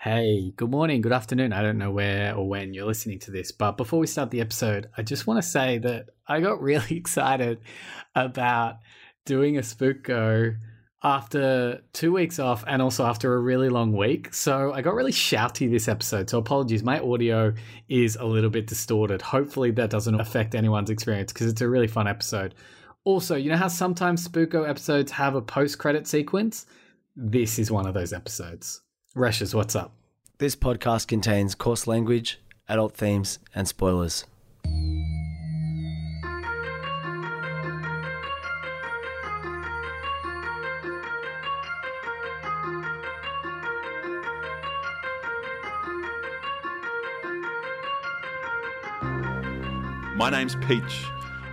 Hey, good morning, good afternoon. I don't know where or when you're listening to this, but before we start the episode, I just want to say that I got really excited about doing a Spooko after two weeks off and also after a really long week. So I got really shouty this episode. So apologies, my audio is a little bit distorted. Hopefully that doesn't affect anyone's experience because it's a really fun episode. Also, you know how sometimes Spooko episodes have a post credit sequence? This is one of those episodes. Reshes, what's up? This podcast contains coarse language, adult themes, and spoilers. My name's Peach,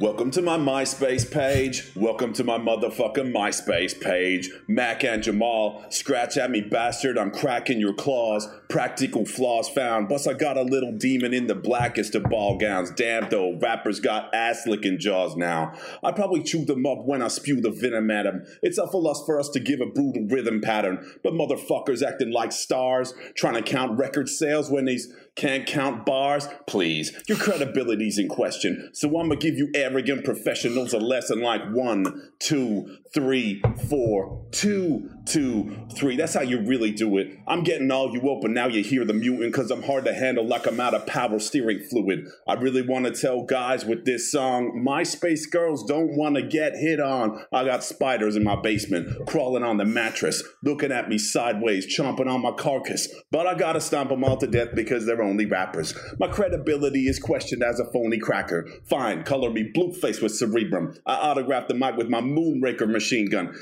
Welcome to my MySpace page. Welcome to my motherfucking MySpace page. Mac and Jamal, scratch at me, bastard. I'm cracking your claws. Practical flaws found. Plus, I got a little demon in the blackest of ball gowns. Damn though, rappers got ass licking jaws now. I probably chew them up when I spew the venom at them. It's a for us for us to give a brutal rhythm pattern. But motherfuckers acting like stars, trying to count record sales when these can't count bars? Please, your credibility's in question. So I'm gonna give you arrogant professionals a lesson like one, two, three, four, two, two, three. That's how you really do it. I'm getting all you open now you hear the mutant because I'm hard to handle like I'm out of power steering fluid. I really want to tell guys with this song, MySpace girls don't want to get hit on. I got spiders in my basement, crawling on the mattress, looking at me sideways, chomping on my carcass. But I gotta stomp them all to death because they're only rappers. My credibility is questioned as a phony cracker. Fine, color me blue face with cerebrum. I autograph the mic with my moonraker machine gun.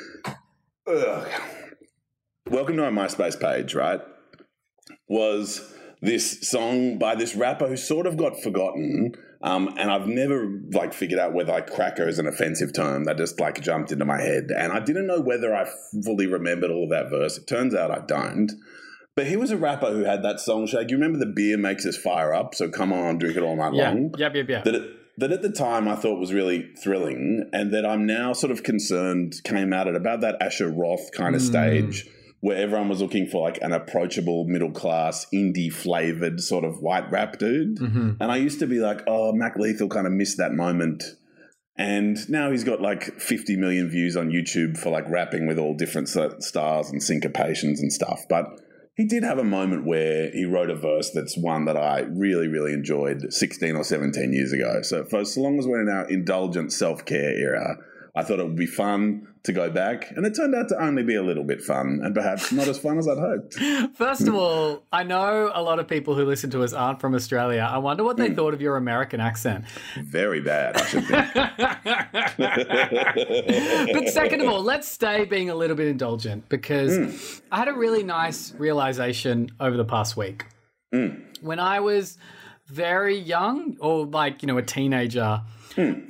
Ugh. Welcome to my MySpace page, right? Was this song by this rapper who sort of got forgotten. Um, and I've never like figured out whether like cracker is an offensive term that just like jumped into my head. And I didn't know whether I fully remembered all of that verse. It turns out I don't. But he was a rapper who had that song, Shag. You remember the beer makes us fire up, so come on, drink it all night Yeah, long. yep, yep, yep. That, it, that at the time I thought was really thrilling, and that I'm now sort of concerned came out at about that Asher Roth kind of Mm. stage where everyone was looking for like an approachable middle class indie flavored sort of white rap dude. hmm And I used to be like, oh, Mac Lethal kind of missed that moment. And now he's got like 50 million views on YouTube for like rapping with all different stars and syncopations and stuff. But he did have a moment where he wrote a verse that's one that I really, really enjoyed 16 or 17 years ago. So, for so long as we're in our indulgent self care era, I thought it would be fun to go back. And it turned out to only be a little bit fun and perhaps not as fun as I'd hoped. First of all, I know a lot of people who listen to us aren't from Australia. I wonder what they hmm. thought of your American accent. Very bad, I should think. but second of all, let's stay being a little bit indulgent because hmm. I had a really nice realization over the past week. Hmm. When I was very young, or like, you know, a teenager,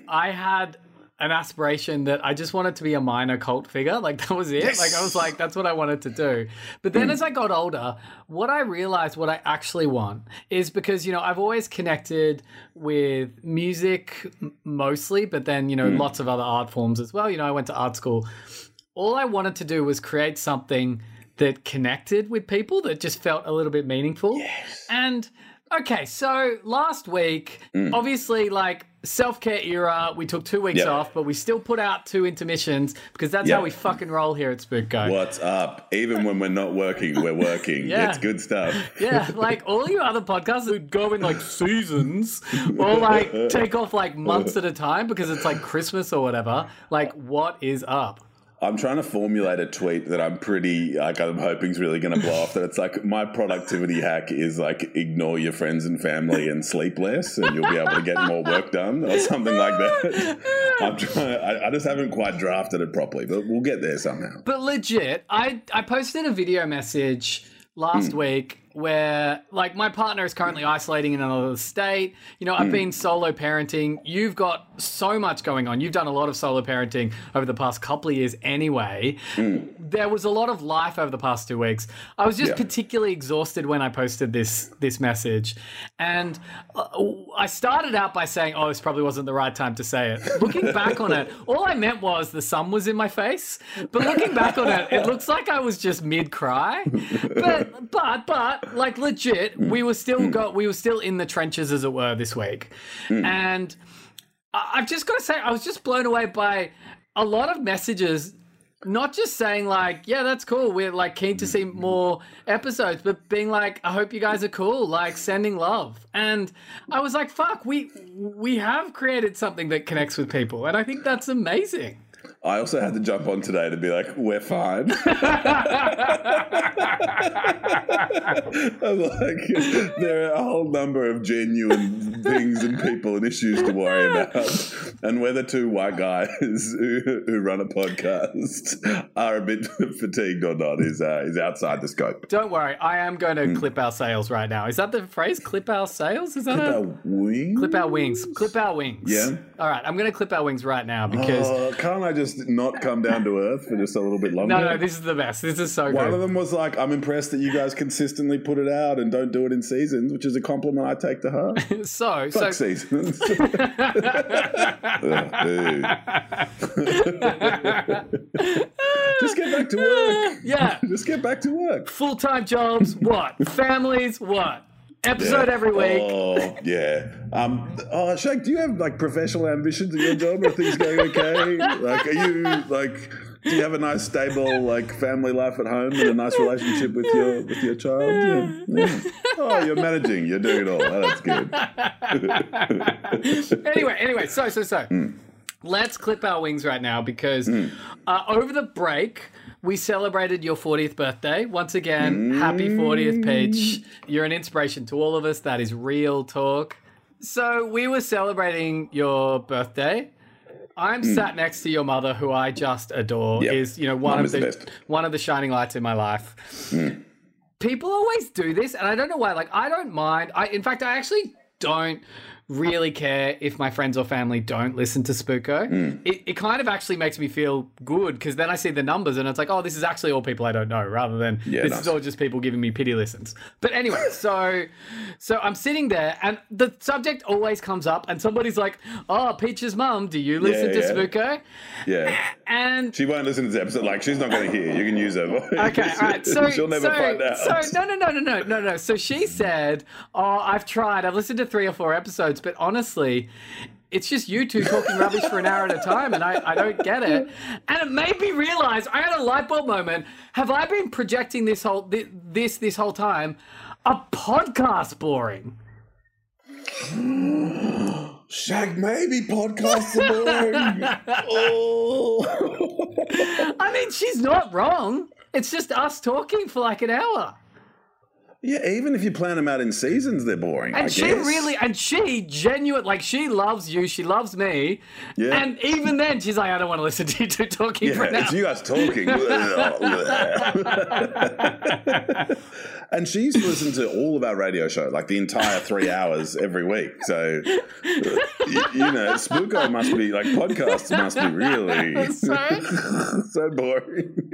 I had an aspiration that I just wanted to be a minor cult figure. Like that was it. Like I was like, that's what I wanted to do. But then as I got older, what I realized what I actually want is because, you know, I've always connected with music mostly, but then, you know, hmm. lots of other art forms as well. You know, I went to art school. All I wanted to do was create something that connected with people that just felt a little bit meaningful. Yes. And okay, so last week, hmm. obviously, like self care era, we took two weeks Yep. off, but we still put out two intermissions because that's how we fucking roll here at Spooko. What's up? Even when we're not working, we're working. Yeah. It's good stuff. Yeah, like all you other podcasts would go in like seasons or like take off like months at a time because it's like Christmas or whatever. Like, what is up? I'm trying to formulate a tweet that I'm pretty like I'm hoping is really going to blow off. That it's like my productivity hack is like ignore your friends and family and sleep less, and you'll be able to get more work done or something like that. I'm trying. I, I just haven't quite drafted it properly, but we'll get there somehow. But legit, I I posted a video message last hmm. week where like my partner is currently isolating in another state. You know, I've been solo parenting. You've got so much going on. You've done a lot of solo parenting over the past couple of years anyway. There was a lot of life over the past two weeks. I was just Yeah. particularly exhausted when I posted this this message. And uh, I started out by saying, "Oh, this probably wasn't the right time to say it." Looking back on it, all I meant was the sun was in my face. But looking back on it, it looks like I was just mid cry. But but but like legit, mm. we were still mm. got we were still in the trenches as it were this week. Mm. And I- I've just got to say I was just blown away by a lot of messages not just saying like, yeah, that's cool. We're like keen to see mm-hmm. more episodes, but being like, I hope you guys are cool, like sending love. And I was like, fuck, we we have created something that connects with people, and I think that's amazing. I also had to jump on today to be like, we're fine. I'm like, there are a whole number of genuine things and people and issues to worry about. And whether two white guys who, who run a podcast are a bit fatigued or not is, uh, is outside the scope. Don't worry, I am going to clip our sails right now. Is that the phrase? Clip our sails? Is that Clip Our wings? clip our wings? Clip our wings. Yeah. All right, I'm going to clip our wings right now because Oh, can't I just not come down to earth for just a little bit longer? no, no, this is the best. This is so good. One of them was like, I'm impressed that you guys consistently put it out and don't do it in seasons, which is a compliment I take to her. So, Fuck so seasons. Just get back to work. yeah, Just get back to work. full time jobs. What? Families. What? Episode every week. Oh, yeah. Um, oh, Shag, do you have like professional ambitions in your job? Are things going okay? Like, are you like, do you have a nice, stable, like, family life at home and a nice relationship with your with your child? Yeah. Yeah. Oh, you're managing. You're doing it all. Oh, that's good. anyway, anyway, so so so. Let's clip our wings right now because uh, over the break we celebrated your 40th birthday. Once again, happy 40th, Peach. Mm. You're an inspiration to all of us. That is real talk. So we were celebrating your birthday. I'm mm. sat next to your mother, who I just adore. Yep. Is you know one Mum of the the, one of the shining lights in my life. Mm. People always do this, and I don't know why. Like I don't mind. I in fact I actually don't really care if my friends or family don't listen to Spooko. Hmm. It, it kind of actually makes me feel good because then I see the numbers and it's like, oh, this is actually all people I don't know, rather than Yeah, this nice. is all just people giving me pity listens. But anyway, so so I'm sitting there and the subject always comes up and somebody's like, oh, Peach's mum, do you listen Yeah, to yeah. Spooko? Yeah. And She won't listen to this episode. Like, she's not going to hear. You can use her voice. Okay, all right. So, She'll never so, find out. so no, no, no, no, no, no, no. So she said, "Oh, I've tried. I've listened to three or four episodes, but honestly." It's just you two talking rubbish for an hour at a time, and I, I don't get it. And it made me realize I had a light bulb moment. Have I been projecting this whole this this whole time? A podcast boring. Shag, maybe podcasts are boring. oh. I mean, she's not wrong. It's just us talking for like an hour. Yeah, even if you plan them out in seasons, they're boring. I And she guess. really, and she genuine, like she loves you, she loves me, Yeah. and even then she's like, I don't want to listen to you two talking for Yeah, it's you guys talking. and she used to listen to all of our radio show, like the entire three hours every week. So, you, you know, Spooko must be like podcasts must be really so boring.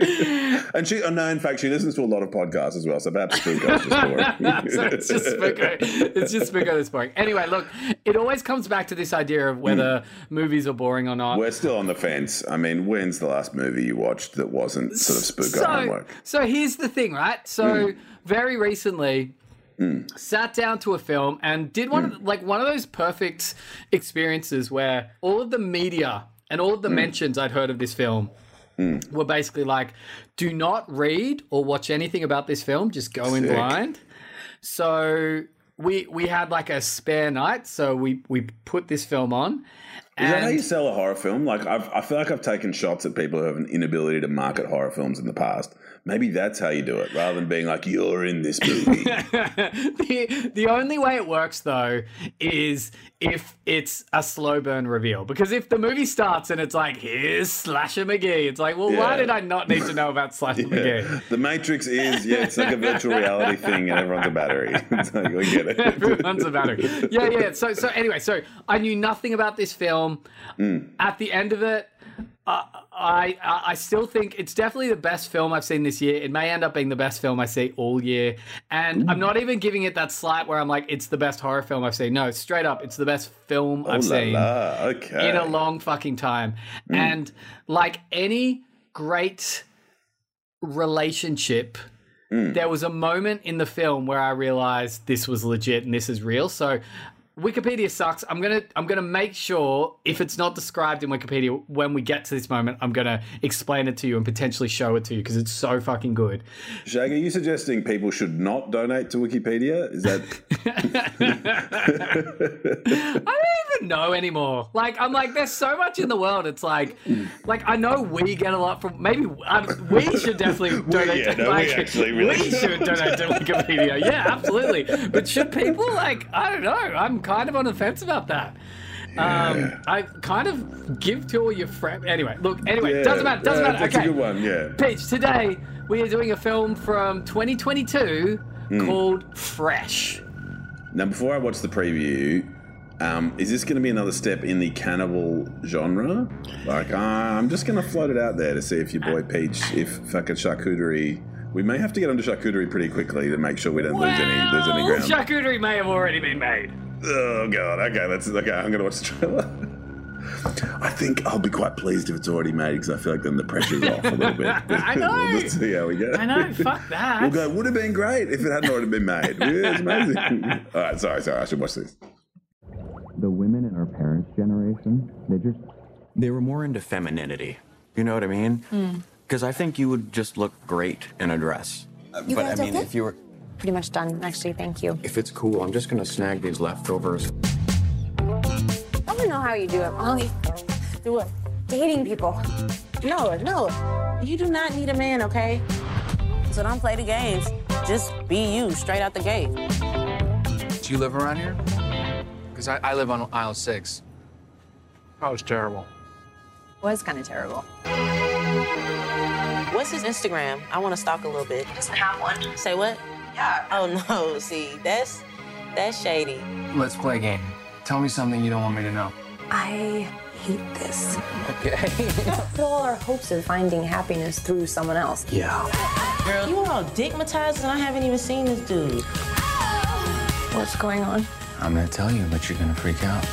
and she, oh no, in fact, she listens to a lot of podcasts as well. So perhaps Spooko's. so it's just Spooko. It's just Spooko that's boring. Anyway, look, it always comes back to this idea of hmm. whether movies are boring or not. We're still on the fence. I mean, when's the last movie you watched that wasn't sort of Spooko so, homework? so here's the thing, right? So hmm. very recently, hmm. sat down to a film and did one of, like one of those perfect experiences where all of the media and all of the mentions I'd heard of this film Mm. were basically like, do not read or watch anything about this film. Just go in blind. So we we had like a spare night, so we we put this film on. Is that how you sell a horror film? Like, I've, I feel like I've taken shots at people who have an inability to market horror films in the past. Maybe that's how you do it, rather than being like, "You're in this movie." the the only way it works though is if it's a slow burn reveal. Because if the movie starts and it's like, "Here's Slasher McGee," it's like, well, why did I not need to know about Slasher McGee? the Matrix is yeah, it's like a virtual reality thing, and everyone's a battery. It's like we get it. Everyone's a battery. Yeah, yeah. So, so anyway, so I knew nothing about this film. Hmm. At the end of it, uh, I I I still think it's definitely the best film I've seen this year. It may end up being the best film I see all year, and I'm not even giving it that slight where I'm like, it's the best horror film I've seen. No, straight up, it's the best film Oh I've la seen la, okay. in a long fucking time. And like any great relationship, there was a moment in the film where I realized this was legit and this is real. So Wikipedia sucks. I'm gonna I'm gonna make sure if it's not described in Wikipedia when we get to this moment, I'm gonna explain it to you and potentially show it to you because it's so fucking good. Shag, are you suggesting people should not donate to Wikipedia? Is that I even know anymore. Like I'm like, there's so much in the world. It's like, like I know we get a lot from. Maybe um, we should definitely donate. yeah, to, no, we like, actually really we should donate to Wikipedia. Yeah, absolutely. But should people like? I don't know. I'm kind of on the fence about that. Um, I kind of give to all your friends. Anyway, look. Anyway, Yeah, doesn't matter. Doesn't yeah, matter. That's okay. a good one. Yeah. Peach, today we are doing a film from 2022 Hmm. called Fresh. Now, before I watch the preview, um, is this going to be another step in the cannibal genre? Like, uh, I'm just going to float it out there to see if your boy Peach, if fucking charcuterie. We may have to get onto charcuterie pretty quickly to make sure we don't lose any lose any Well, ground. charcuterie may have already been made. oh god. Okay, that's okay. I'm going to watch the trailer. I think I'll be quite pleased if it's already made because I feel like then the pressure's off a little bit. I know. we'll just see how we go. I know, fuck that. We'll go, would have been great if it hadn't already been made. Yeah, it's amazing. All right, sorry, sorry, I should watch this. The women in our parents' generation, they just They were more into femininity. You know what I mean? Hmm. Because I think you would just look great in a dress. You but I guys mean, if you were, Pretty much done, actually. Thank you. if it's cool, I'm just gonna snag these leftovers. I don't know how you do it, Molly. Do it. Dating people. No, no. You do not need a man, okay? So don't play the games. Just be you straight out the gate. Do you live around here? Because I, I live on aisle six. That was terrible. Was kind of terrible. What's his Instagram? I want to stalk a little bit. Doesn't have one. Say what? Yeah. Oh no, see, that's that's shady. Let's play a game. Tell me something you don't want me to know. I hate this. Okay. Put all our hopes of finding happiness through someone else. yeah. Girl, you all digmatized and I haven't even seen this dude. What's going on? I'm gonna tell you, but you're gonna freak out.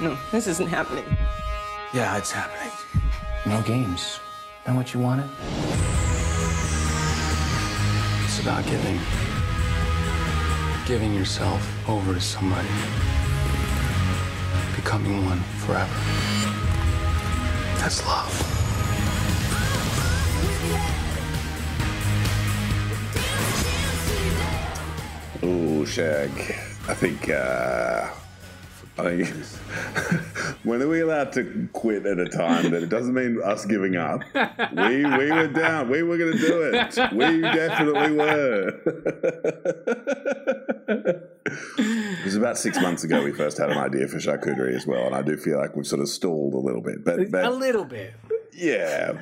No, this isn't happening. Yeah, it's happening. No games. Know what you wanted? It's about giving. Giving yourself over to somebody. Becoming one forever. That's love. Ooh, Shag. I think, uh, I think, when are we allowed to quit at a time that it doesn't mean us giving up? We, we were down. We were going to do it. We definitely were. it was about six months ago we first had an idea for charcuterie as well, and I do feel like we've sort of stalled a little bit. But, A little bit. yeah.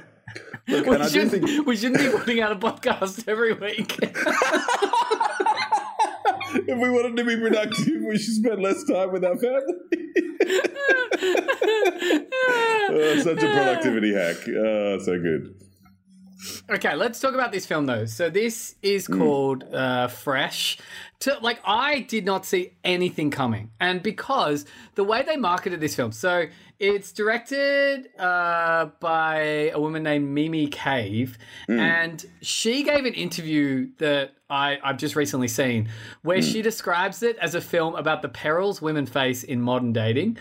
Look, We shouldn't, think we shouldn't be putting out a podcast every week. If we wanted to be productive, we should spend less time with our family. Oh, such a productivity hack. Oh, so good. Okay, let's talk about this film though. So this is called uh, Fresh. To, like I did not see anything coming, and because the way they marketed this film, so it's directed uh, by a woman named Mimi Cave, and she gave an interview that I, I've just recently seen, where she describes it as a film about the perils women face in modern dating.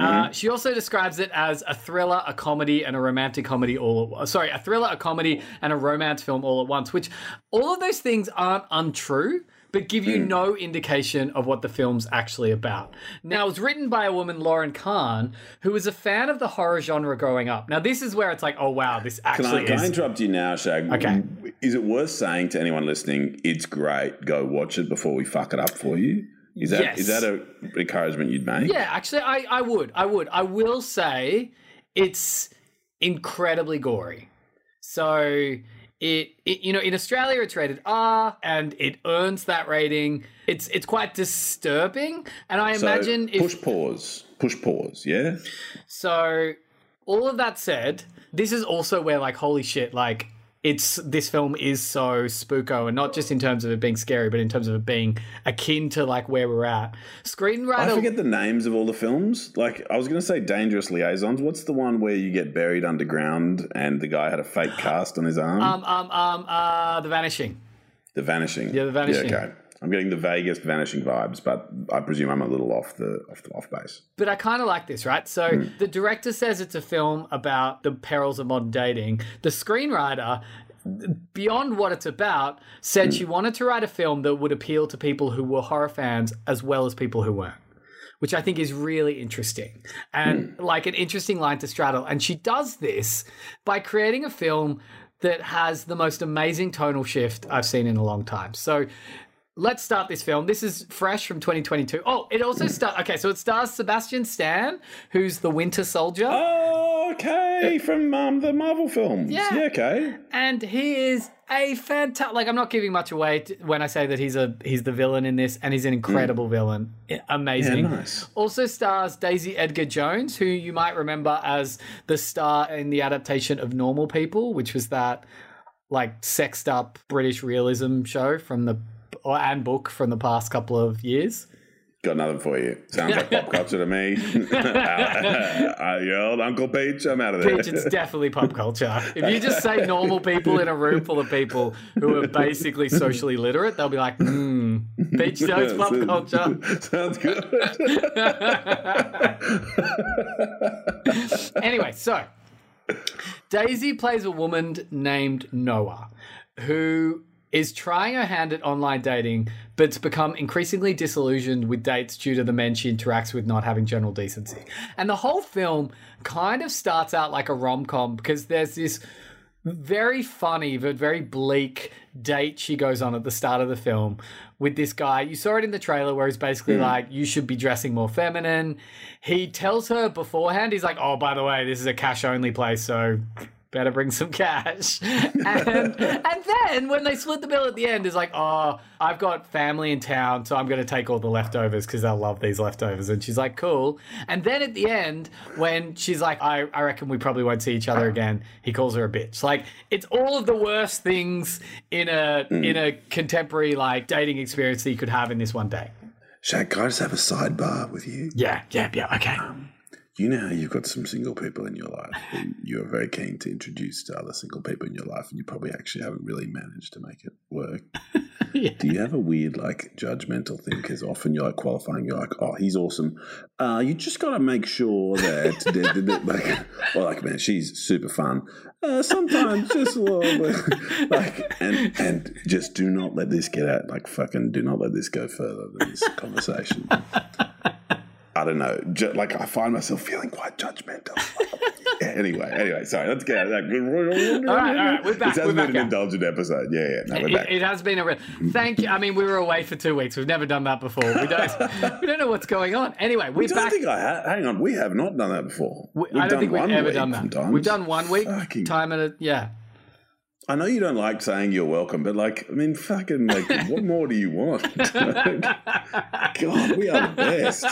Uh, she also describes it as a thriller, a comedy, and a romantic comedy all at sorry, a thriller, a comedy, and a romance film all at once. Which all of those things aren't untrue, but give you no indication of what the film's actually about. Now, it was written by a woman, Lauryn Kahn, who was a fan of the horror genre growing up. Now, this is where it's like, oh wow, this Can I, actually can I is. interrupt you now, Shag? Okay. Is it worth saying to anyone listening, it's great, go watch it before we fuck it up for you? Is that Yes. is that a encouragement you'd make? Yeah, actually, I, I would. I would. I will say it's incredibly gory. So it, it you know in Australia it's rated R and it earns that rating. It's it's quite disturbing, and I So, imagine if push pause, push pause. Yeah. so. All of that said, this is also where like holy shit, like it's this film is so spooko, and not just in terms of it being scary, but in terms of it being akin to like where we're at. Screenwriter. I forget the names of all the films. Like I was going to say, Dangerous Liaisons. What's the one where you get buried underground and the guy had a fake cast on his arm? um um um uh The Vanishing. the Vanishing. yeah, The Vanishing. Yeah, okay. I'm getting the vaguest Vanishing vibes, but I presume I'm a little off the off the off base. But I kind of like this, right? So hmm. the director says it's a film about the perils of modern dating. The screenwriter, beyond what it's about, said hmm. she wanted to write a film that would appeal to people who were horror fans as well as people who weren't. Which I think is really interesting and hmm. like an interesting line to straddle. And she does this by creating a film that has the most amazing tonal shift I've seen in a long time. So let's start this film. This is fresh from 2022. Oh, it also stars. Okay, so it stars Sebastian Stan, who's the Winter Soldier, Oh, okay, from um, the Marvel films. Yeah. yeah okay. and he is a fantastic. Like, I'm not giving much away t- when I say that he's a he's the villain in this, and he's an incredible villain. I- Amazing. Yeah, nice. Also stars Daisy Edgar Jones, who you might remember as the star in the adaptation of Normal People, which was that like sexed up British realism show from the or and book from the past couple of years. Got nothing for you. Sounds like pop culture to me. uh, your old Uncle Peach, I'm out of there. Peach, it's definitely pop culture. If you just say normal people in a room full of people who are basically socially literate, they'll be like, hmm, Peach knows pop culture. Sounds good. Anyway, so Daisy plays a woman named Noah who is trying her hand at online dating, but's become increasingly disillusioned with dates due to the men she interacts with not having general decency. And the whole film kind of starts out like a rom com because there's this very funny but very bleak date she goes on at the start of the film with this guy. You saw it in the trailer where he's basically hmm. like, You should be dressing more feminine. He tells her beforehand, he's like, Oh, by the way, this is a cash only place, so better bring some cash. and, and then when they split the bill at the end, is like, Oh, I've got family in town, so I'm going to take all the leftovers because they'll love these leftovers. And she's like, Cool. And then at the end, when she's like, I, I reckon we probably won't see each other again, he calls her a bitch. Like, it's all of the worst things in a mm. in a contemporary like dating experience that you could have in this one day. Shag, can I just have a sidebar with you? Yeah, yeah, yeah. Okay. Um, You know how you've got some single people in your life who you are very keen to introduce to other single people in your life, and you probably actually haven't really managed to make it work. Do you have a weird, like, judgmental thing? Because often you're like qualifying, you're like, oh, he's awesome. Uh, you just got to make sure that- like, well, like, man, she's super fun. Uh, sometimes just a little bit, like, and and just do not let this get out. Like, fucking, do not let this go further than this conversation. I don't know. Like I find myself feeling quite judgmental. Anyway, anyway, sorry. Let's get out of that. All right, all right, we're back, This has we're been back an out. indulgent episode. Yeah, yeah. No, we're It, back. it has been a real. Thank you. I mean, we were away for two weeks. We've never done that before. We don't. we don't know what's going on. Anyway, we're don't back. think I ha- hang on. We have not done that before. We- We've I don't think we've one ever done that. sometimes. We've done one week Fucking- time at a yeah. I know you don't like saying you're welcome, but like, I mean, fucking, like, what more do you want? God, we are the best.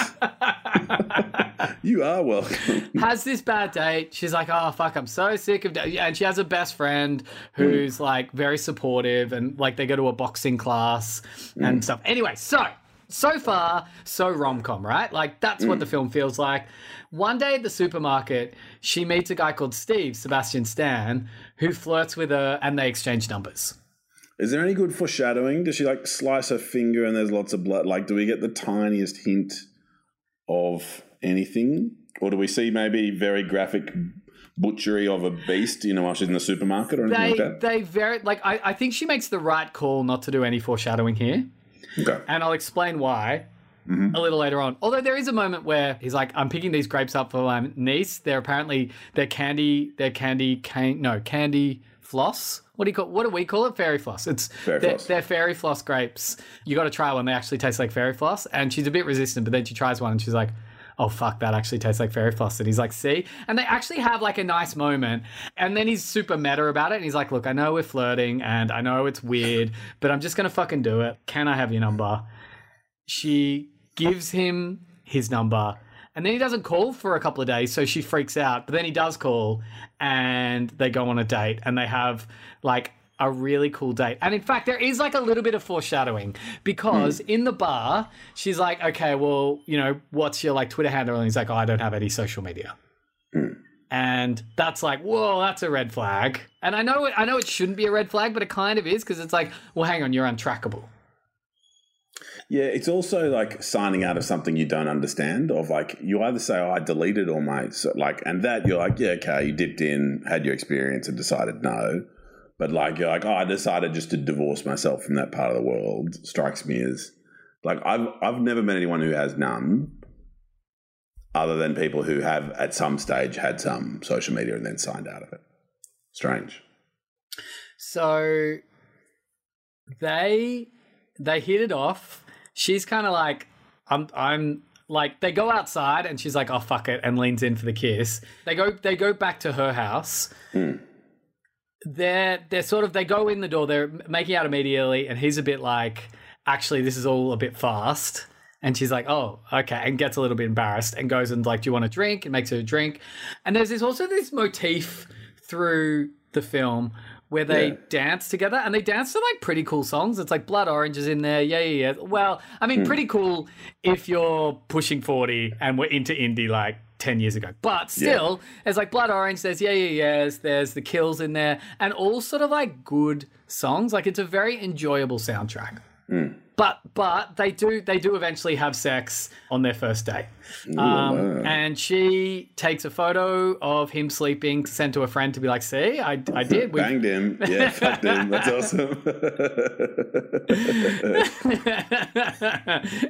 you are welcome. Has this bad date. She's like, oh fuck, I'm so sick of. da-" And she has a best friend who's hmm. like very supportive and like they go to a boxing class and hmm. stuff. Anyway, so so far so rom com, right? Like that's what the mm. film feels like. One day at the supermarket, she meets a guy called Steve Sebastian Stan who flirts with her and they exchange numbers. Is there any good foreshadowing? Does she like slice her finger and there's lots of blood? Like, do we get the tiniest hint of anything? Or do we see maybe very graphic butchery of a beast, you know, while she's in the supermarket or anything They like that? they very like I, I think she makes the right call not to do any foreshadowing here. Okay. And I'll explain why mm-hmm. a little later on. Although there is a moment where he's like, "I'm picking these grapes up for my niece. They're apparently they're candy. They're candy cane. No candy floss. What do you call? What do we call it? Fairy floss. It's Fairy they're, floss. they're fairy floss grapes. You got to try one. They actually taste like fairy floss. And she's a bit resistant, but then she tries one and she's like. Oh fuck! That actually tastes like fairy floss. And he's like, "See," and they actually have like a nice moment. And then he's super meta about it. And he's like, "Look, I know we're flirting, and I know it's weird, but I'm just gonna fucking do it. Can I have your number?" she gives him his number and then he doesn't call for a couple of days so she freaks out but then he does call and they go on a date and they have like a really cool date. And in fact there is like a little bit of foreshadowing because hmm. in the bar she's like okay well you know what's your like twitter handle? And he's like oh i don't have any social media. Hmm. And that's like whoa that's a red flag. And i know it, i know it shouldn't be a red flag but it kind of is because it's like well hang on you're untrackable. Yeah, it's also like signing out of something you don't understand. Of like, you either say, "Oh, I deleted all my so, like," and that you're like, "Yeah, okay, you dipped in, had your experience, and decided no." But like, you're like, "Oh, I decided just to divorce myself from that part of the world." Strikes me as like I've I've never met anyone who has none, other than people who have at some stage had some social media and then signed out of it. Strange. So they they hit it off. She's kind of like I'm I'm like they go outside and she's like oh fuck it and leans in for the kiss. They go they go back to her house. Hmm. They're they're sort of they go in the door. They're making out immediately and he's a bit like actually this is all a bit fast. And she's like, "Oh, okay," and gets a little bit embarrassed and goes and like, "Do you want a drink?" and makes her a drink. And there's this also this motif through the film where they Yeah. dance together and they dance to like pretty cool songs. It's like Blood Orange is in there. Yeah, yeah, yeah. Well, I mean, hmm. pretty cool if you're pushing 40 and we're into indie like 10 years ago. But still, it's like Blood Orange, there's Yeah, Yeah, Yeahs, there's The Kills in there, and all sort of like good songs. Like it's a very enjoyable soundtrack. But but they do they do eventually have sex on their first date, um, and she takes a photo of him sleeping, sent to a friend to be like, "See, I, I did." We- Banged him. Yeah, fucked him. That's awesome.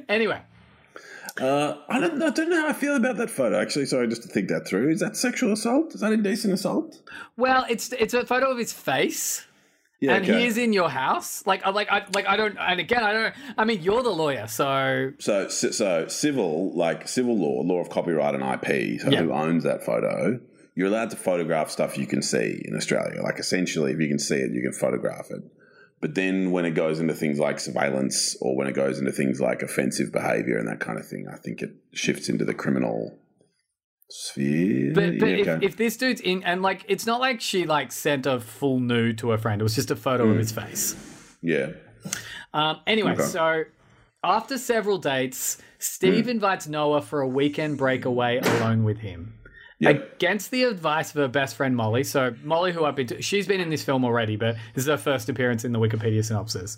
anyway, Uh, I don't, I don't know how I feel about that photo. Actually, sorry, just to think that through. Is that sexual assault? Is that indecent assault? well, it's it's a photo of his face. Yeah, and okay. he is in your house, like, I like, I like, I don't. And again, I don't. I mean, you're the lawyer, so So, so, civil, like civil law, law of copyright and IP. So, Yeah. who owns that photo? You're allowed to photograph stuff you can see in Australia. Like, essentially, if you can see it, you can photograph it. But then, when it goes into things like surveillance, or when it goes into things like offensive behaviour and that kind of thing, I think it shifts into the criminal sphere. But, but Yeah, if, okay. if this dude's in, and like, it's not like she like sent a full nude to her friend. It was just a photo of his face. yeah. Um, anyway, Okay. so after several dates, Steve invites Noah for a weekend breakaway alone with him. Against the advice of her best friend Molly. So Molly, who I've been, to, she's been in this film already, but this is her first appearance in the Wikipedia synopsis.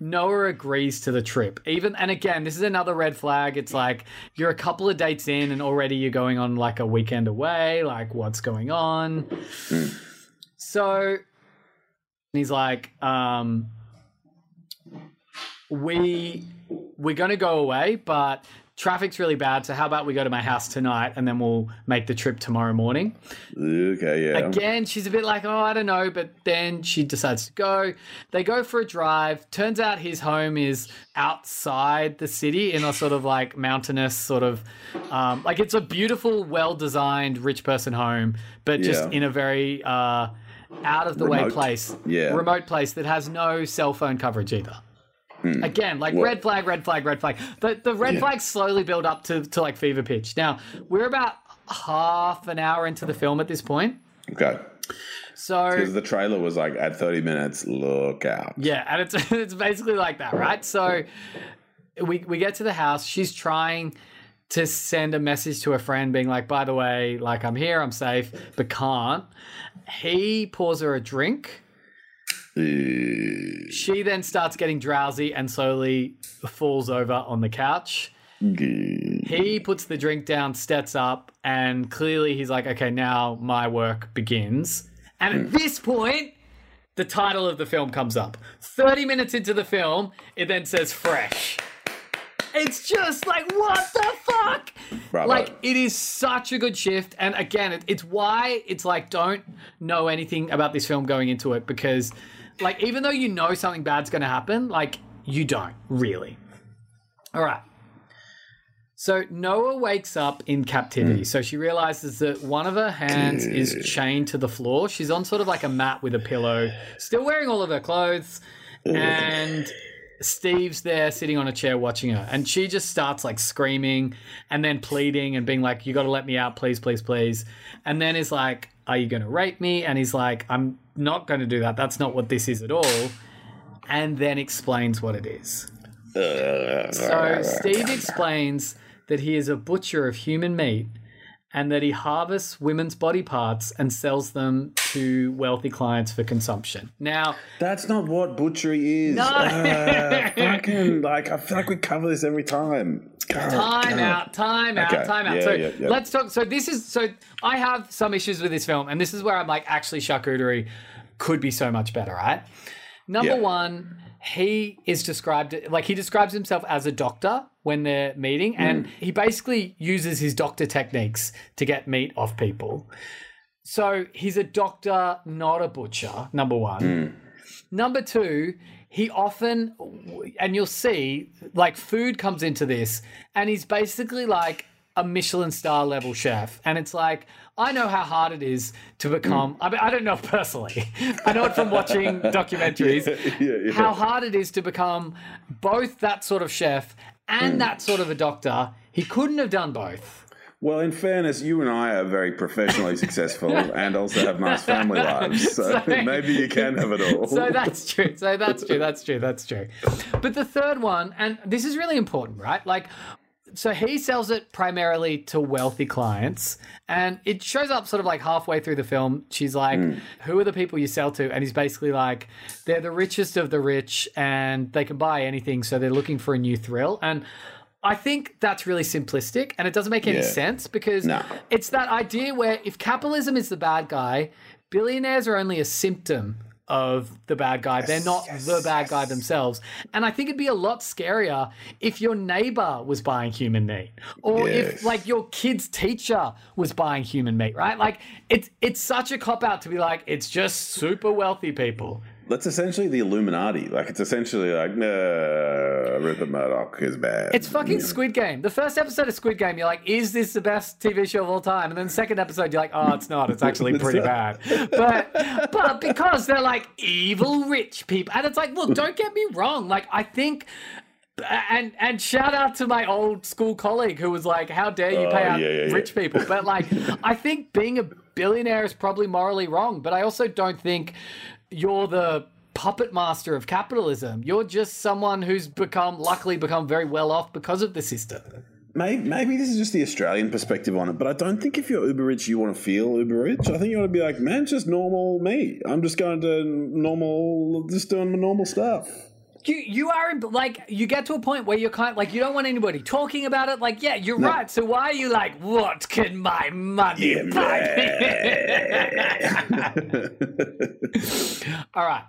Noah agrees to the trip. Even and again, this is another red flag. It's like you're a couple of dates in, and already you're going on like a weekend away. Like, what's going on? So he's like, um, we we're gonna go away, but traffic's really bad. So how about we go to my house tonight, and then we'll make the trip tomorrow morning. Okay, yeah. Again, she's a bit like, oh, I don't know, but then she decides to go. They go for a drive. Turns out his home is outside the city in a sort of like mountainous sort of, um, like it's a beautiful, well designed rich person home, but just Yeah. in a very uh, out of the way place, Yeah. remote place that has no cell phone coverage either. Hmm. Again, like What- red flag, red flag, red flag. The the red Yeah. flags slowly build up to, to like fever pitch. Now we're about half an hour into the film at this point. Okay. So Because the trailer was like, at 30 minutes, look out. yeah, and it's it's basically like that, right? So we we get to the house. She's trying to send a message to a friend, being like, "By the way, like I'm here, I'm safe," but can't. He pours her a drink. She then starts getting drowsy and slowly falls over on the couch. He puts the drink down, steps up, and clearly he's like, okay, now my work begins. And at hmm. this point, the title of the film comes up. 30 minutes into the film, it then says fresh. It's just like, what the fuck? Bravo. Like, it is such a good shift. And again, it, it's why it's like, don't know anything about this film going into it because, like, even though you know something bad's going to happen, like, you don't really. All right. So Noah wakes up in captivity. Hmm. So she realizes that one of her hands is chained to the floor. She's on sort of like a mat with a pillow, still wearing all of her clothes. And Steve's there sitting on a chair watching her. And she just starts like screaming and then pleading and being like, You got to let me out, please, please, please. And then is like, Are you going to rape me? And he's like, I'm not going to do that. That's not what this is at all. And then explains what it is. So Steve explains that he is a butcher of human meat and that he harvests women's body parts and sells them to wealthy clients for consumption. Now, That's not what butchery is. No. Ah, fucking like I feel like we cover this every time. Time out, time out, Okay, time out. yeah, so yeah, yeah. let's talk. So this is so I have some issues with this film, and this is where I'm like, actually, charcuterie could be so much better, right? Number one, he is described like he describes himself as a doctor when they're meeting, and mm. he basically uses his doctor techniques to get meat off people. So he's a doctor, not a butcher. Number one. Mm. Number two, he often, and you'll see, like food comes into this, and he's basically like a Michelin star level chef. And it's like, I know how hard it is to become, mm. I mean, I don't know personally, I know it from watching documentaries, Yeah, yeah. how hard it is to become both that sort of chef and mm. that sort of a doctor. He couldn't have done both. Well, in fairness, you and I are very professionally successful and also have nice family lives. So, So- maybe you can have it all. so that's true. So that's true. That's true. That's true. But the third one, and this is really important, right? Like, so he sells it primarily to wealthy clients, and it shows up sort of like halfway through the film. She's like, hmm. "Who are the people you sell to?" And he's basically like, "They're the richest of the rich, and they can buy anything, so they're looking for a new thrill." And I think that's really simplistic, and it doesn't make any Yeah. sense because No. it's that idea where if capitalism is the bad guy, billionaires are only a symptom of the bad guy. They're not the bad guy themselves. And I think it'd be a lot scarier if your neighbor was buying human meat or if like your kid's teacher was buying human meat, right? Like it's it's such a cop out to be like it's just super wealthy people. That's essentially the Illuminati. Like, it's essentially like, no, Rupert Murdoch is bad. It's fucking Squid Game. The first episode of Squid Game, you're like, is this the best TV show of all time? And then the second episode, you're like, oh, it's not. It's actually pretty bad. But but because they're like evil rich people, and it's like, look, don't get me wrong. Like, I think. And and shout out to my old school colleague who was like, "How dare you oh, pay Oh, out yeah, yeah, yeah. rich people?" But like, I think being a billionaire is probably morally wrong. But I also don't think you're the puppet master of capitalism. You're just someone who's become, luckily, become very well off because of the system. Maybe, maybe this is just the Australian perspective on it, but I don't think if you're uber rich, you want to feel uber rich. I think you want to be like, man, just normal me. I'm just going to normal, just doing my normal stuff. You you are in, like you get to a point where you're kind of like you don't want anybody talking about it. Like, yeah, you're right. So why are you like, what can my money Yeah, buy? All right.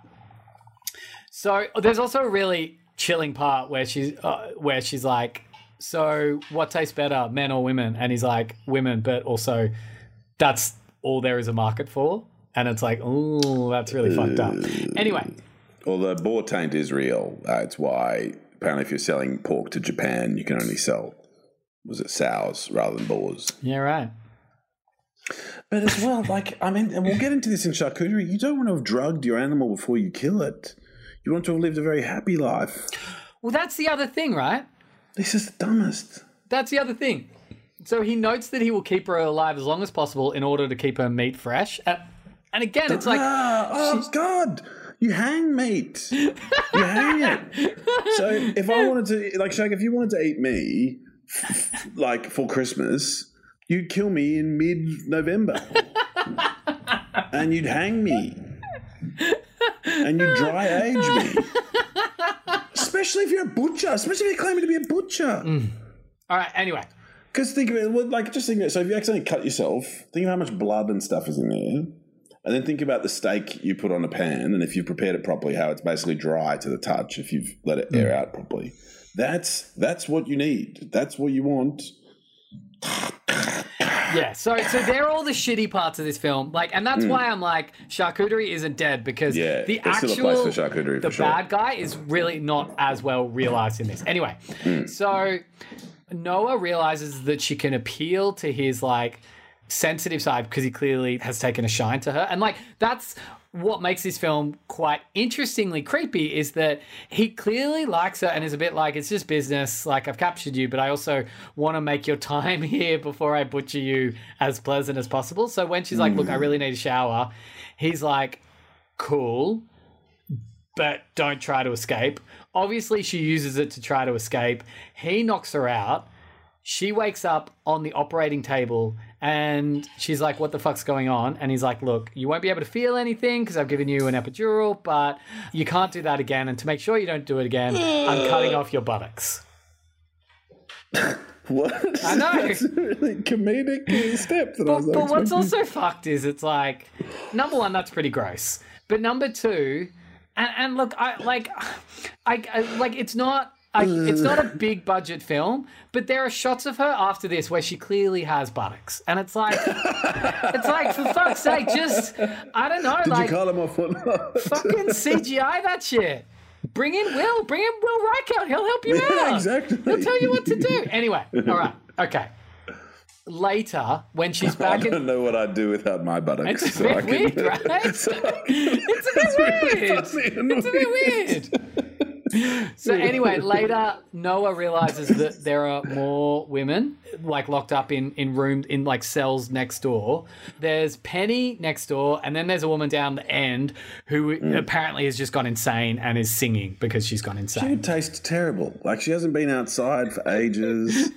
So there's also a really chilling part where she's uh, where she's like, so what tastes better, men or women? And he's like, women, but also that's all there is a market for. And it's like, oh, that's really fucked up. Anyway, Although boar taint is real, uh, it's why apparently if you're selling pork to Japan, you can only sell was it sows rather than boars. yeah, right. But as well, like I mean, and we'll get into this in charcuterie. You don't want to have drugged your animal before you kill it. You want to have lived a very happy life. Well, that's the other thing, right? This is the dumbest. That's the other thing. So he notes that he will keep her alive as long as possible in order to keep her meat fresh. Uh, and again, it's like, ah, oh God, you hang meat. You hang it. So if I wanted to, like, Shag, if you wanted to eat me, like for Christmas, you'd kill me in mid-November, and you'd hang me, and you'd dry age me. Especially if you're a butcher, especially if you're claiming to be a butcher. Mm. all right, anyway. Because think of it, like just think of it. So if you accidentally cut yourself, think of how much blood and stuff is in there, And then think about the steak you put on a pan, and if you've prepared it properly, how it's basically dry to the touch if you've let it air out properly. That's that's what you need. That's what you want. Yeah, so so they're all the shitty parts of this film, like, and that's why I'm like, charcuterie isn't dead because. Yeah, the there's still a actual place for charcuterie, the sure. bad guy is really not as well realized in this. Anyway, Hmm. so Noah realizes that she can appeal to his like sensitive side because he clearly has taken a shine to her, and like that's what makes this film quite interestingly creepy is that he clearly likes her and is a bit like it's just business. Like i've captured you but i also want to make your time here before i butcher you as pleasant as possible. So when she's like look i really need a shower he's like cool but don't try to escape. Obviously she uses it to try to escape. He knocks her out. She wakes up on the operating table and she's like, What the fuck's going on? And he's like, Look, you won't be able to feel anything because I've given you an epidural, but you can't do that again. And to make sure you don't do it again, I'm cutting off your buttocks. What? I know. That's a really comedic step that I was But, but what's also fucked is it's like, number one, that's pretty gross. But number two, and, and look, I like, I, I like it's not. I, it's not a big budget film, but there are shots of her after this where she clearly has buttocks, and it's like, it's like for fuck's sake, just I don't know, Did like you cut him off fucking CGI that shit. Bring in Will. Bring in Will Reichert. He'll help you Yeah, out. exactly. He'll tell you what to do. Anyway, all right, okay. Later, when she's back I don't know what I'd do without my buttocks. it's a so I can- weird, right? it's a bit weird. funny and It's a bit weird. So anyway, later Noah realizes that there are more women like locked up in in room in like cells next door. There's Penny next door, and then there's a woman down the end who Mm. apparently has just gone insane and is singing because she's gone She insane. would taste terrible. Like she hasn't been outside for ages.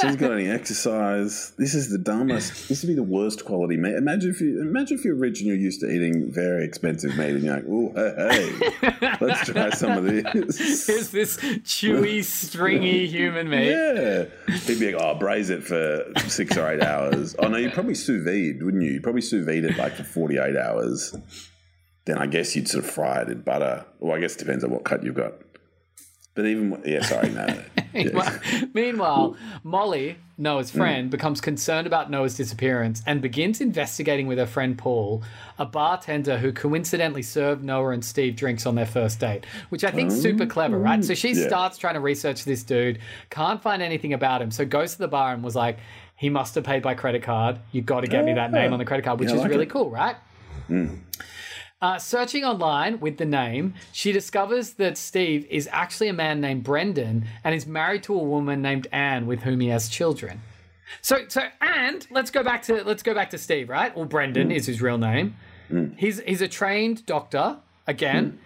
she hasn't got any exercise. This is the dumbest. This would be the worst quality meat. Imagine if you imagine if you're rich and you're used to eating very expensive meat, and you're like, "Oh, hey, hey, let's try some of this." Is this chewy, stringy human meat. Yeah, he'd be like, "Oh, braise it for six or eight hours." Oh no, you'd probably sous vide, wouldn't you? You'd probably sous vide it like for forty-eight hours. Then I guess you'd sort of fry it in butter. Well, I guess it depends on what cut you've got. But even yeah, sorry, no. Meanwhile, meanwhile, Molly, Noah's Hmm. friend, becomes concerned about Noah's disappearance and begins investigating with her friend Paul, a bartender who coincidentally served Noah and Steve drinks on their first date, which I think's super clever, right? So she Oh. Yeah. starts trying to research this dude, can't find anything about him, so goes to the bar and was like, he must have paid by credit card. You got to get me that name on the credit card, which Yeah, is like really it. cool, right? Uh, searching online with the name, she discovers that Steve is actually a man named Brendan and is married to a woman named Anne with whom he has children. So, so, and let's go back to let's go back to Steve, right? Well, Brendan mm. is his real name. Mm. He's he's a trained doctor again. Mm.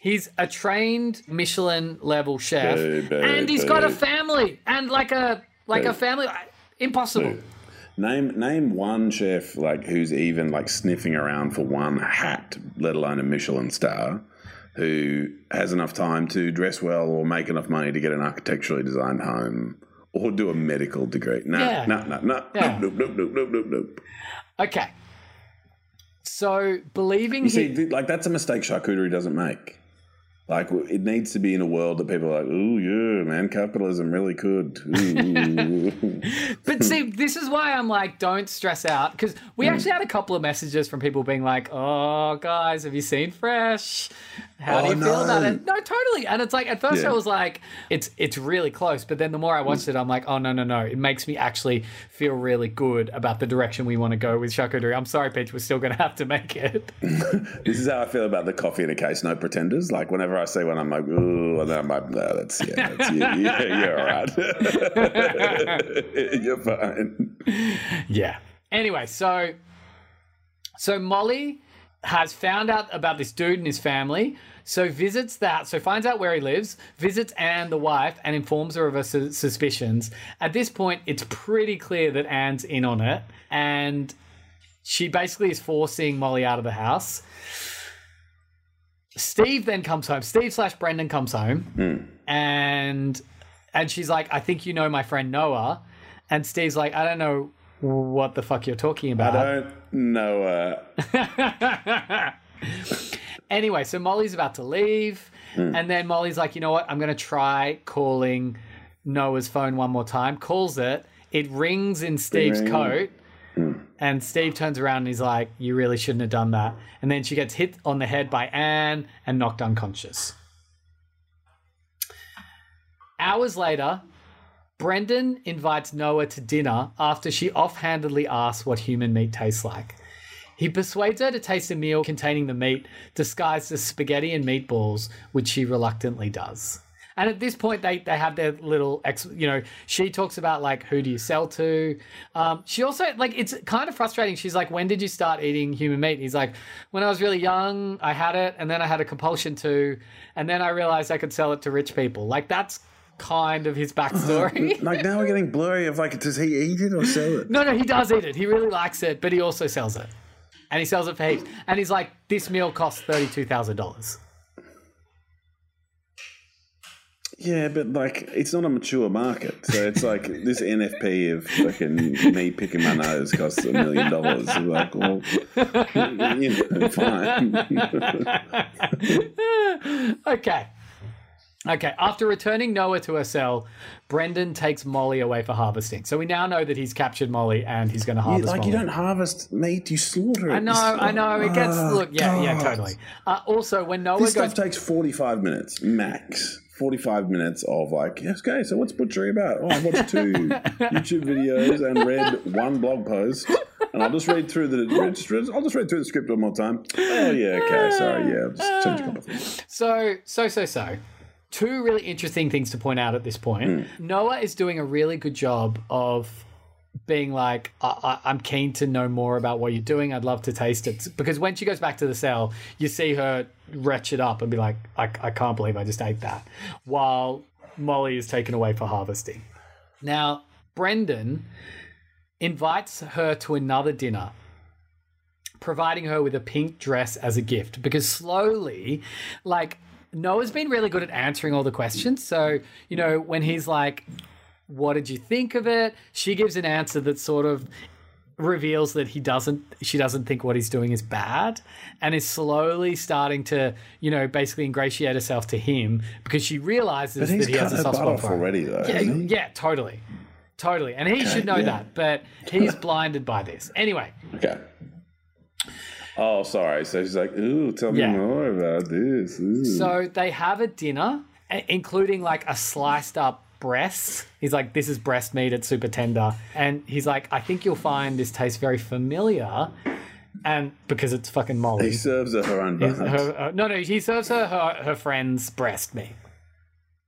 He's a trained Michelin level chef, Boo, boo, and he's got a family and like a like a family. Impossible. Name name one chef like who's even like sniffing around for one hat, let alone a Michelin star, who has enough time to dress well or make enough money to get an architecturally designed home or do a medical degree. No, Yeah. no, no, no, Yeah. nope, nope, nope, nope, nope, nope. Okay. So believing You see, th- like that's a mistake charcuterie doesn't make. Like it needs to be in a world that people are like, "Ooh, yeah, man, capitalism really could." But see, this is why I'm like, don't stress out because we Hmm. actually had a couple of messages from people being like, "Oh, guys, have you seen Fresh? How do Oh, you feel about it?" No, totally. And it's like at first Yeah. I was like, "It's it's really close," but then the more I watched it, I'm like, "Oh no, no, no! It makes me actually feel really good about the direction we want to go with charcuterie." I'm sorry, Peach, we're still going to have to make it. This is how I feel about the coffee in a case, no pretenders. Like whenever I say when I'm like, ooh, and then I'm like, no, that's yeah, that's yeah, yeah, you're all right. you're fine. Yeah. Anyway, so so Molly has found out about this dude and his family. So visits that, so finds out where he lives, visits Anne, the wife, and informs her of her su- suspicions. At this point, it's pretty clear that Anne's in on it, and she basically is forcing Molly out of the house. Steve then comes home. Steve slash Brendan comes home, and and she's like, "I think you know my friend Noah," and Steve's like, "I don't know what the fuck you're talking about." I don't know. Uh, Anyway, so Molly's about to leave, Hmm. and then Molly's like, you know what? I'm going to try calling Noah's phone one more time. Calls it. It rings in Steve's Ring. coat. And Steve turns around and he's like, you really shouldn't have done that. And then she gets hit on the head by Anne and knocked unconscious. Hours later, Brendan invites Noah to dinner after she offhandedly asks what human meat tastes like. He persuades her to taste a meal containing the meat disguised as spaghetti and meatballs, which she reluctantly does. And at this point, they, they have their little, ex, you know, she talks about like, who do you sell to? Um, she also, like, it's kind of frustrating. She's like, when did you start eating human meat? He's like, when I was really young, I had it, and then I had a compulsion to, and then I realized I could sell it to rich people. Like, that's kind of his backstory. like now we're getting blurry of like, does he eat it or sell it? No, no, he does eat it. He really likes it, but he also sells it. And he sells it for heaps. And he's like, this meal costs $32,000. Yeah, but like it's not a mature market, so it's like this NFT of fucking me picking my nose costs a million dollars. Like, well, you know, fine. okay. Okay, after returning Noah to her cell, Brendan takes Molly away for harvesting. So we now know that he's captured Molly and he's going to You- harvest like Molly. you don't harvest meat, you slaughter it. I know, I know. It gets Oh, look, yeah, yeah, totally. Uh, also, when Noah This goes, stuff takes forty-five minutes max. Forty-five minutes of like, yes, okay. So what's butchery about? Oh, I watched two YouTube videos and read one blog post, and I'll just read through the. I'll just read through the script one more time. Oh yeah, okay, sorry, yeah, just change a couple of things. So, so, so, so. Two really interesting things to point out at this point. Hmm. Noah is doing a really good job of being like, I- I'm keen to know more about what you're doing. I'd love to taste it. Because when she goes back to the cell, you see her retch it up and be like, I, I can't believe I just ate that. While Molly is taken away for harvesting. Now, Brendan invites her to another dinner providing her with a pink dress as a gift because slowly, like, Noah's been really good at answering all the questions. So, you know, when he's like, What did you think of it? She gives an answer that sort of reveals that he doesn't she doesn't think what he's doing is bad and is slowly starting to you know basically ingratiate herself to him because she realizes that he has a soft spot for her. already, though. yeah, yeah totally totally and he should know yeah. that but he's blinded by this anyway Okay. Oh, sorry. So she's like, "Ooh, tell me Yeah. more about this." Ooh. So they have a dinner, including like a sliced up breast. He's like, "This is breast meat. It's super tender." And he's like, "I think you'll find this tastes very familiar." And because it's fucking Molly, he serves her her own butt. her- uh, no, no, he serves her her, her friend's breast meat.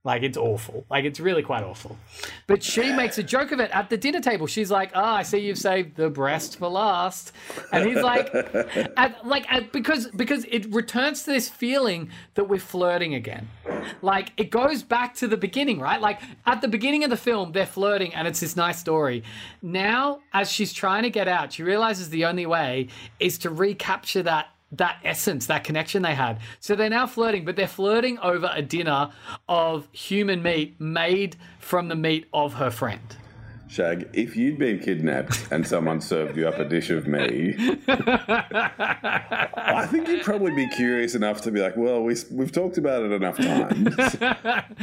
Like it's awful. Like it's really quite awful. But she makes a joke of it at the dinner table. She's like, "Ah, I see you've saved the breast for last," and he's like, at, "Like at, because because it returns to this feeling that we're flirting again. Like it goes back to the beginning, right? Like at the beginning of the film, they're flirting and it's this nice story. Now, as she's trying to get out, she realizes the only way is to recapture that that essence, that connection they had. So they're now flirting, but they're flirting over a dinner of human meat made from the meat of her friend. Shag, if you'd been kidnapped and someone served you up a dish of me, I think you'd probably be curious enough to be like, well, we, we've talked about it enough times.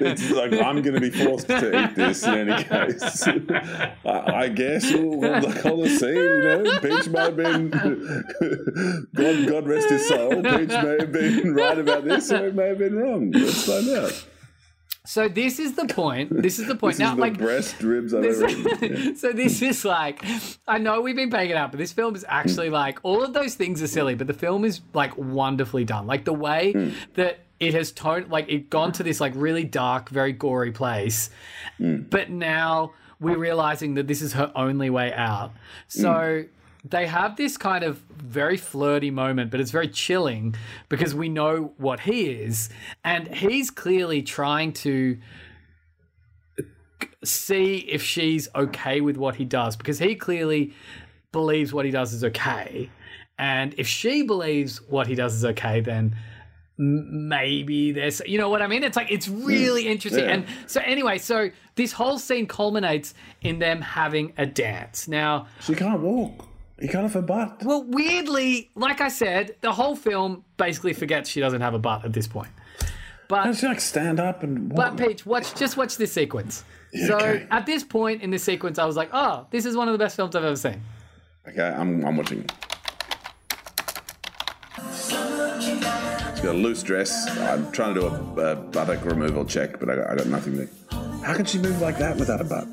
it's like, I'm going to be forced to eat this in any case. I, I guess we'll, we'll on the scene, you know. Peach may have been, God, God rest his soul, Peach may have been right about this or it may have been wrong. Let's find out. So this is the point. This is the point. This now, is the like breast ribs I've This- ever eaten. so this is like I know we've been paying it out, but this film is actually mm. like all of those things are silly, but the film is like wonderfully done. Like the way mm. that it has toned like it gone to this like really dark, very gory place. Mm. But now we're realizing that this is her only way out. So they have this kind of very flirty moment, but it's very chilling because we know what he is. And he's clearly trying to see if she's okay with what he does because he clearly believes what he does is okay. And if she believes what he does is okay, then maybe there's you know what I mean? It's like it's really hmm. interesting. Yeah. And so anyway, so this whole scene culminates in them having a dance. Now, She can't walk. You can't have her butt. well, weirdly, like I said, the whole film basically forgets she doesn't have a butt at this point. But Can't she like stand up and walk? But Peach, watch just watch this sequence. so okay. at this point in this sequence, I was like, oh, this is one of the best films I've ever seen. Okay, I'm, I'm watching. She's got a loose dress. I'm trying to do a, a buttock removal check, but I got, I got nothing there. How can she move like that without a butt?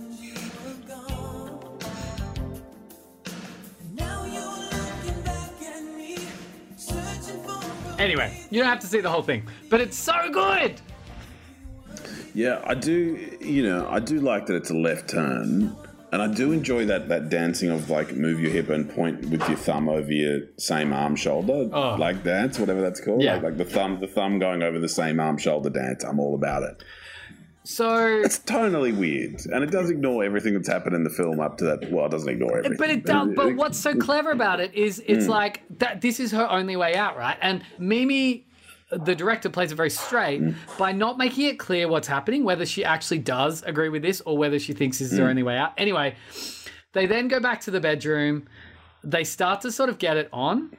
Anyway, you don't have to see the whole thing, but it's so good. Yeah, I do. You know, I do like that it's a left turn, and I do enjoy that that dancing of like move your hip and point with your thumb over your same arm shoulder, Oh. like dance, whatever that's called. Yeah. Like, like the thumb, the thumb going over the same arm shoulder dance. I'm all about it. So, It's tonally weird, and it does ignore everything that's happened in the film up to that. Well, it doesn't ignore everything, but it does. But what's so clever about it is Mm. it's like that. This is her only way out, right? And Mimi, the director, plays it very straight Mm. by not making it clear what's happening, whether she actually does agree with this or whether she thinks this is Mm. her only way out. Anyway, they then go back to the bedroom. They start to sort of get it on,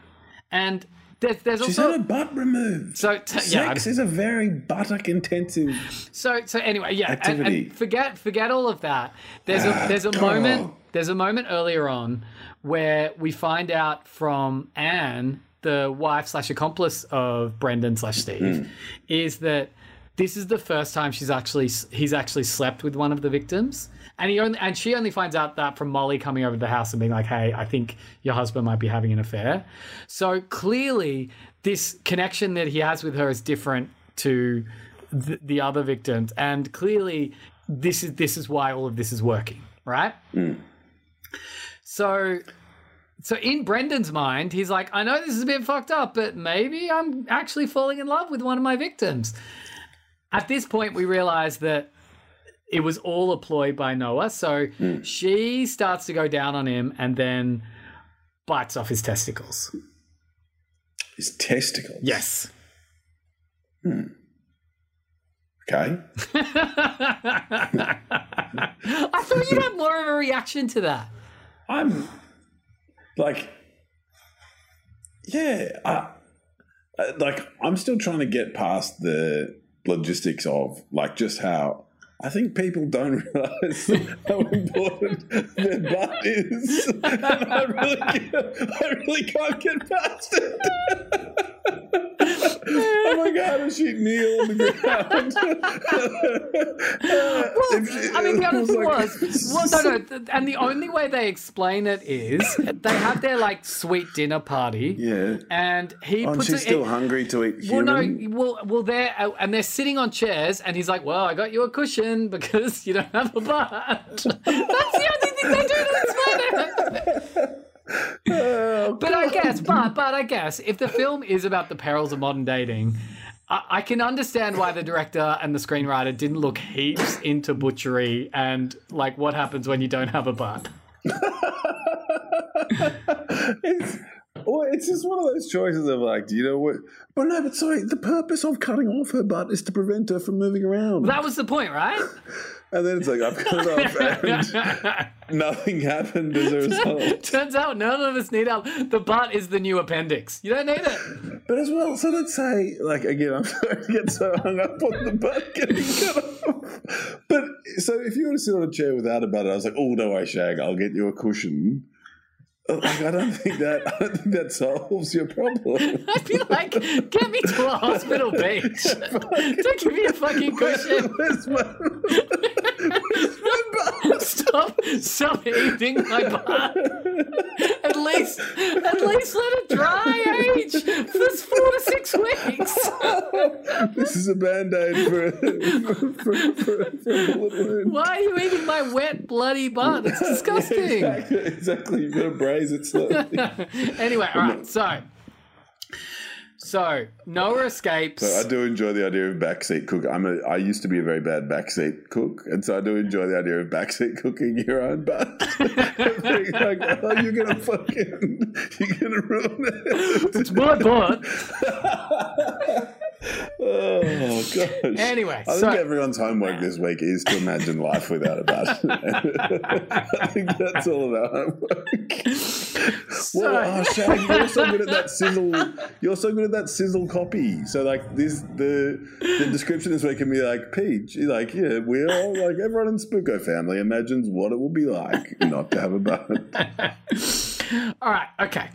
and there's, there's She's also had her butt removed. so t- yeah. Sex is a very buttock intensive. So so anyway, yeah, Activity. and forget forget all of that. There's a ah, there's a moment there's a moment earlier on where we find out from Anne, the wife slash accomplice of Brendan slash Steve, hmm. is that this is the first time she's actually he's actually slept with one of the victims. And he only and she only finds out that from Molly coming over to the house and being like, "Hey, I think your husband might be having an affair." So clearly, this connection that he has with her is different to the, the other victims, and clearly, this is this is why all of this is working, right? Hmm. So, so in Brendan's mind, he's like, "I know this is a bit fucked up, but maybe I'm actually falling in love with one of my victims." At this point, we realize that it was all a ploy by Noah. So hmm. she starts to go down on him and then bites off his testicles. His testicles. Yes. Hmm. Okay. I thought you'd have more of a reaction to that. I'm like, yeah, I- like I'm still trying to get past the logistics of like just how I think people don't realize how important their butt is, and I really, can't, I really can't get past it. oh my god, if she kneel on the ground. If she- I mean, the other thing like- was, well, no, no, and the only way they explain it is they have their like sweet dinner party, Yeah. and he Oh, and she's it. still it- hungry to eat well, human. no, well, well, they're uh, and they're sitting on chairs, and he's like, "Well, I got you a cushion because you don't have a butt." That's the only thing they do to explain it. Oh, But I guess, but but I guess if the film is about the perils of modern dating, I, I can understand why the director and the screenwriter didn't look heaps into butchery and like what happens when you don't have a butt. it's, well, it's just one of those choices of like, do you know what? But no, but sorry, the purpose of cutting off her butt is to prevent her from moving around. That was the point, right? and then it's like, I've cut it off and nothing happened as a result. Turns out none of us need our the butt is the new appendix. You don't need it. But as well, so let's say, like, again, I'm sorry to get so hung up on the butt getting cut off. But so if you were to sit on a chair without a butt, I was like, oh, no, I shag, I'll get you a cushion. Like, I don't think that I don't think that solves your problem. I'd be like, get me to a hospital bench. Don't give me a fucking cushion. Where's my, where's my butt? Stop, stop eating my butt. At least, at least let it dry age for four to six weeks. This is a band aid for, for, for, for, for a bullet wound. Why are you eating my wet, bloody butt? It's disgusting. Exactly, exactly. You've got to braise it slowly. Anyway, all right. So, so Noah escapes. I do enjoy the idea of backseat cook. I'm a. I used to be a very bad backseat cook, and so I do enjoy the idea of backseat cooking your own butt. Like, oh, you're gonna fucking, you're gonna ruin it. It's my butt. Oh gosh. Anyway, I so- think everyone's homework this week is to imagine life without a butt. I think that's all about homework. well, oh, Shag, you're so good at that sizzle. You're so good at that sizzle copy. So like this, the the description this week can be like Peach. Like, yeah, we're all like everyone in Spooko family imagines what it will be like not to have a butt. All right, okay.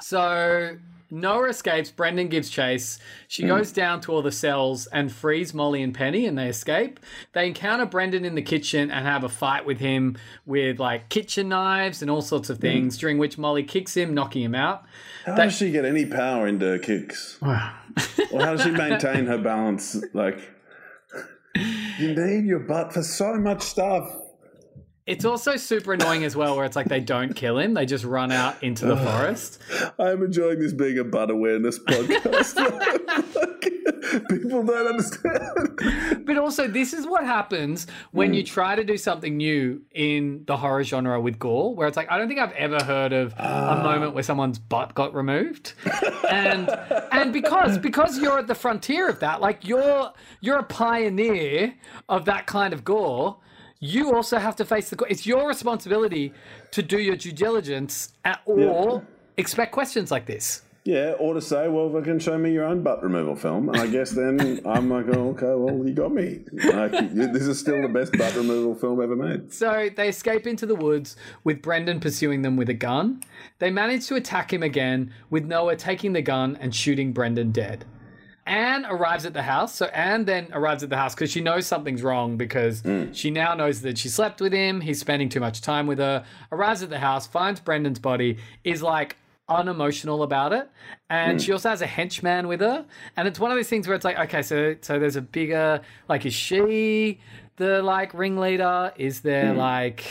So Noah escapes. Brendan gives chase. She hmm. goes down to all the cells and frees Molly and Penny, and they escape. They encounter Brendan in the kitchen and have a fight with him with like kitchen knives and all sorts of hmm. things. During which Molly kicks him, knocking him out. How does she get any power into her kicks? Wow. Or how does she maintain her balance? Like, you need your butt for so much stuff. It's also super annoying as well, where it's like they don't kill him; they just run out into the forest. I'm enjoying this being a butt awareness podcast. People don't understand. But also, this is what happens when you hmm. try to do something new in the horror genre with gore, where it's like, I don't think I've ever heard of a ah. moment where someone's butt got removed. and and because because you're at the frontier of that, like you're you're a pioneer of that kind of gore, you also have to face the. It's your responsibility to do your due diligence at, or expect questions like this. Yeah, or to say, well, if I can show me your own butt removal film. And I guess then I'm like, oh, okay, well, you got me. Like, this is still the best butt removal film ever made. So they escape into the woods with Brendan pursuing them with a gun. They manage to attack him again with Noah taking the gun and shooting Brendan dead. Anne arrives at the house. So Anne then arrives at the house because she knows something's wrong because hmm. she now knows that she slept with him. He's spending too much time with her. Arrives at the house, finds Brendan's body, is like unemotional about it. And hmm. she also has a henchman with her. And it's one of those things where it's like, okay, so so there's a bigger like is she the like ringleader? Is there hmm. like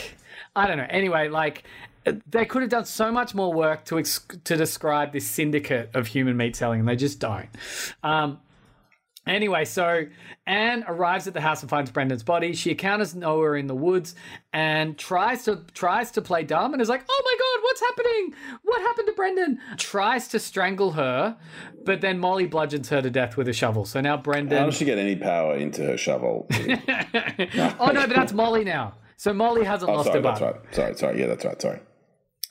I don't know. Anyway, like they could have done so much more work to ex- to describe this syndicate of human meat selling, and they just don't. Um, anyway, so Anne arrives at the house and finds Brendan's body. She encounters Noah in the woods and tries to tries to play dumb and is like, "Oh my god, what's happening? What happened to Brendan?" Tries to strangle her, but then Molly bludgeons her to death with a shovel. So now Brendan. How does she get any power into her shovel? oh no, but that's Molly now. So Molly hasn't Oh, lost sorry, her butt. that's right. Sorry, sorry. Yeah, that's right. Sorry.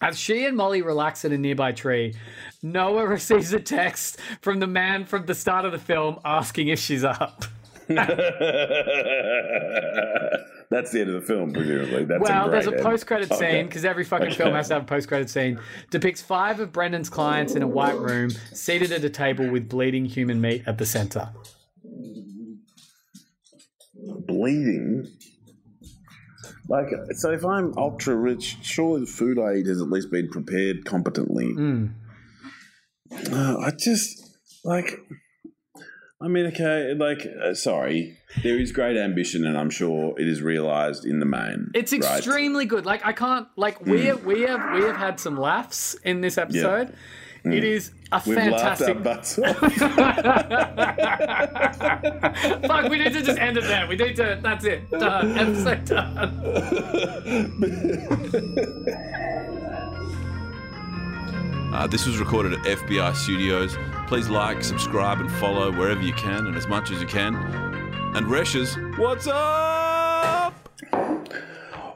As she and Molly relax in a nearby tree, Noah receives a text from the man from the start of the film asking if she's up. That's the end of the film, presumably. That's well, a there's a post-credit scene because every fucking film has to have a post-credit scene. Depicts five of Brendan's clients in a white room, seated at a table with bleeding human meat at the center. bleeding. Like, so if I'm ultra rich, surely the food I eat has at least been prepared competently. Uh, I just, like, I mean, okay, like, uh, sorry, there is great ambition, and I'm sure it is realised in the main. It's right? extremely good. Like I can't like we have we have we have had some laughs in this episode. It is a We've fantastic laughed our butts off. Fuck, we need to just end it there. We need to. That's it. Done. Episode done. Uh, this was recorded at FBI Studios. Please like, subscribe, and follow wherever you can and as much as you can. And Reshes, what's up?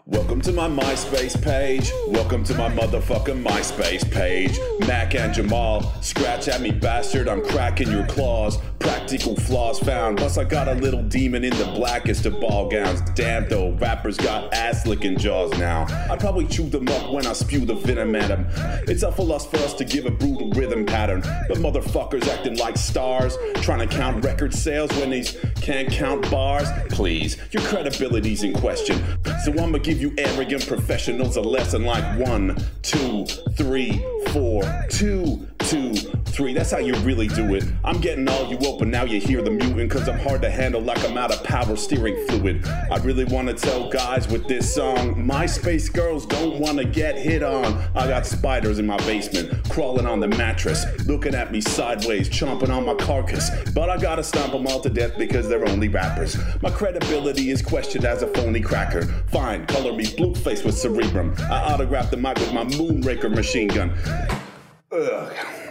Welcome to my MySpace page. Welcome to my motherfucking MySpace page. Mac and Jamal, scratch at me, bastard. I'm cracking your claws. Practical flaws found. Plus, I got a little demon in the blackest of ball gowns. Damn though, rappers got ass licking jaws now. I probably chew them up when I spew the venom at them. It's up for us for us to give a brutal rhythm pattern. But motherfuckers acting like stars, trying to count record sales when these can't count bars. Please, your credibility's in question. So I'ma give you arrogant professionals a lesson like one, two, three, four, two, two, three. That's how you really do it. I'm getting all you open, now you hear the mutant, cause I'm hard to handle like I'm out of power steering fluid. I really wanna tell guys with this song, MySpace girls don't wanna get hit on. I got spiders in my basement, crawling on the mattress, looking at me sideways, chomping on my carcass. But I gotta stomp them all to death because they're only rappers. My credibility is questioned as a phony cracker. Fine, color me blue face with cerebrum. I autographed the mic with my Moonraker machine gun. Ugh.